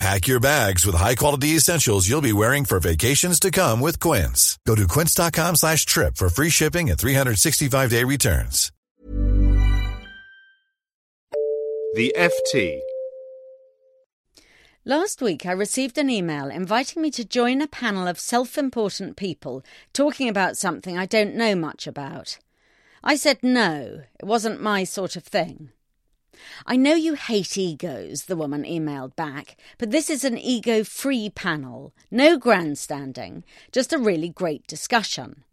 Pack your bags with high-quality essentials you'll be wearing for vacations to come with Quince. Go to quince.com slash trip for free shipping and 365-day returns. The FT. Last week, I received an email inviting me to join a panel of self important people talking about something I don't know much about. I said no, it wasn't my sort of thing. I know you hate egos, the woman emailed back, but this is an ego free panel. No grandstanding, just a really great discussion.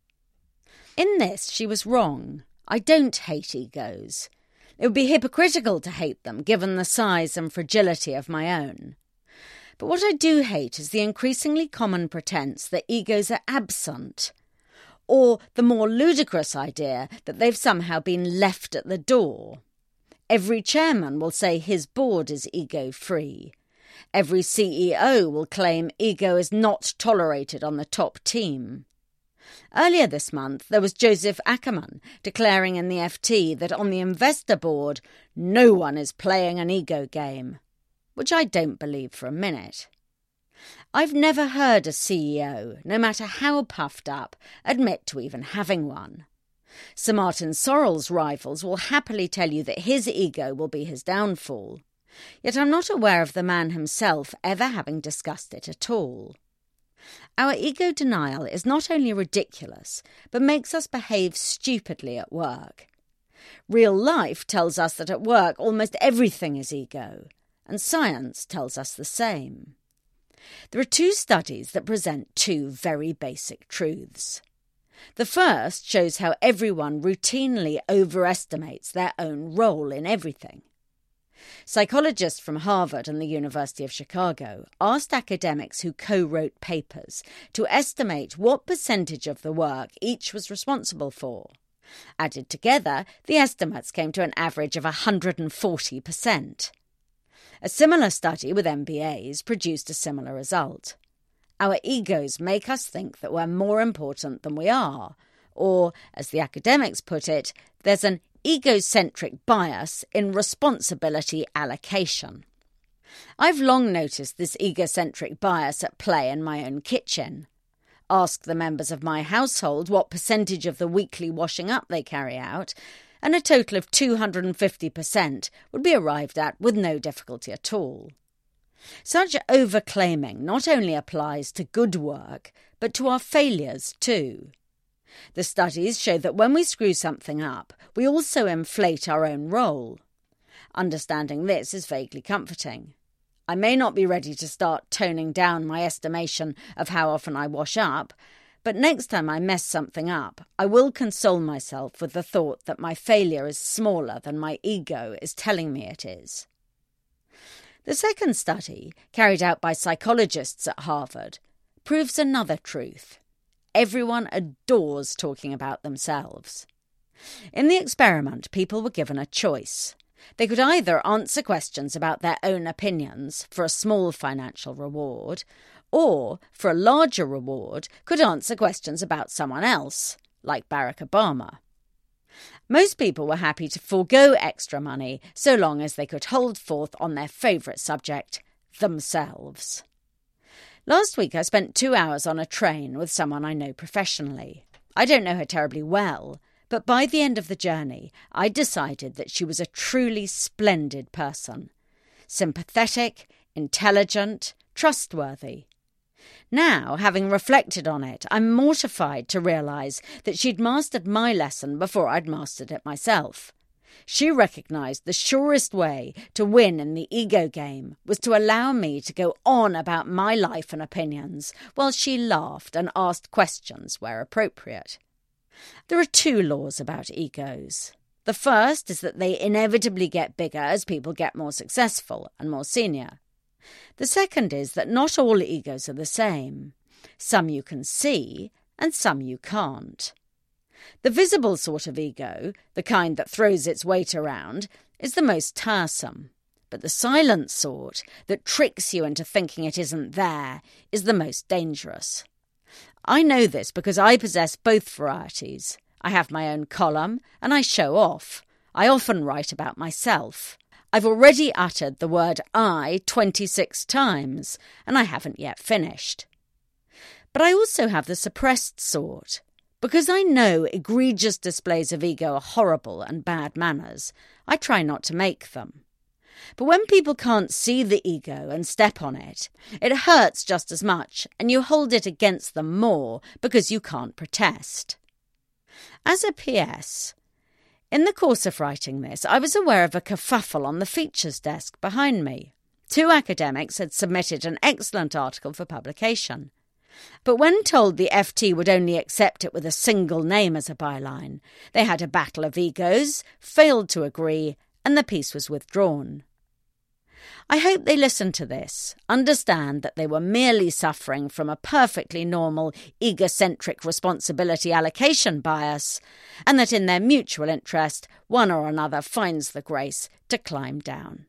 In this, she was wrong. I don't hate egos. It would be hypocritical to hate them, given the size and fragility of my own. But what I do hate is the increasingly common pretense that egos are absent, or the more ludicrous idea that they've somehow been left at the door. Every chairman will say his board is ego free. Every CEO will claim ego is not tolerated on the top team. Earlier this month, there was Josef Ackermann declaring in the FT that on the investor board, no one is playing an ego game, which I don't believe for a minute. I've never heard a CEO, no matter how puffed up, admit to even having one. Sir Martin Sorrell's rivals will happily tell you that his ego will be his downfall. Yet I'm not aware of the man himself ever having discussed it at all. Our ego denial is not only ridiculous, but makes us behave stupidly at work. Real life tells us that at work almost everything is ego, and science tells us the same. There are two studies that present two very basic truths. The first shows how everyone routinely overestimates their own role in everything. Psychologists from Harvard and the University of Chicago asked academics who co wrote papers to estimate what percentage of the work each was responsible for. Added together, the estimates came to an average of 140%. A similar study with MBAs produced a similar result. Our egos make us think that we're more important than we are, or, as the academics put it, there's an egocentric bias in responsibility allocation. I've long noticed this egocentric bias at play in my own kitchen. Ask the members of my household what percentage of the weekly washing up they carry out, and a total of 250% would be arrived at with no difficulty at all. Such overclaiming not only applies to good work, but to our failures too. The studies show that when we screw something up, we also inflate our own role. Understanding this is vaguely comforting. I may not be ready to start toning down my estimation of how often I wash up, but next time I mess something up, I will console myself with the thought that my failure is smaller than my ego is telling me it is. The second study, carried out by psychologists at Harvard, proves another truth. Everyone adores talking about themselves. In the experiment, people were given a choice. They could either answer questions about their own opinions for a small financial reward, or, for a larger reward, could answer questions about someone else, like Barack Obama. Most people were happy to forego extra money so long as they could hold forth on their favourite subject, themselves. Last week, I spent two hours on a train with someone I know professionally. I don't know her terribly well, but by the end of the journey, I decided that she was a truly splendid person. Sympathetic, intelligent, trustworthy. Now, having reflected on it, I'm mortified to realise that she'd mastered my lesson before I'd mastered it myself. She recognised the surest way to win in the ego game was to allow me to go on about my life and opinions while she laughed and asked questions where appropriate. There are two laws about egos. The first is that they inevitably get bigger as people get more successful and more senior. The second is that not all egos are the same. Some you can see, and some you can't. The visible sort of ego, the kind that throws its weight around, is the most tiresome. But the silent sort, that tricks you into thinking it isn't there, is the most dangerous. I know this because I possess both varieties. I have my own column, and I show off. I often write about myself. I've already uttered the word I 26 times, and I haven't yet finished. But I also have the suppressed sort. Because I know egregious displays of ego are horrible and bad manners, I try not to make them. But when people can't see the ego and step on it, it hurts just as much, and you hold it against them more because you can't protest. As a PS, in the course of writing this, I was aware of a kerfuffle on the features desk behind me. Two academics had submitted an excellent article for publication. But when told the FT would only accept it with a single name as a byline, they had a battle of egos, failed to agree, and the piece was withdrawn. I hope they listen to this, understand that they were merely suffering from a perfectly normal egocentric responsibility allocation bias, and that in their mutual interest, one or another finds the grace to climb down.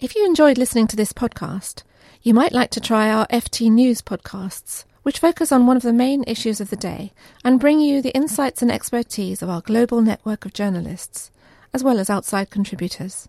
If you enjoyed listening to this podcast, you might like to try our FT News podcasts, which focus on one of the main issues of the day and bring you the insights and expertise of our global network of journalists, as well as outside contributors.